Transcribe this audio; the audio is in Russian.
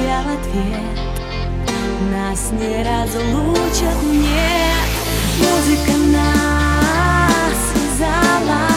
я в ответ. Нас не разлучат, нет. Музыка нас связала.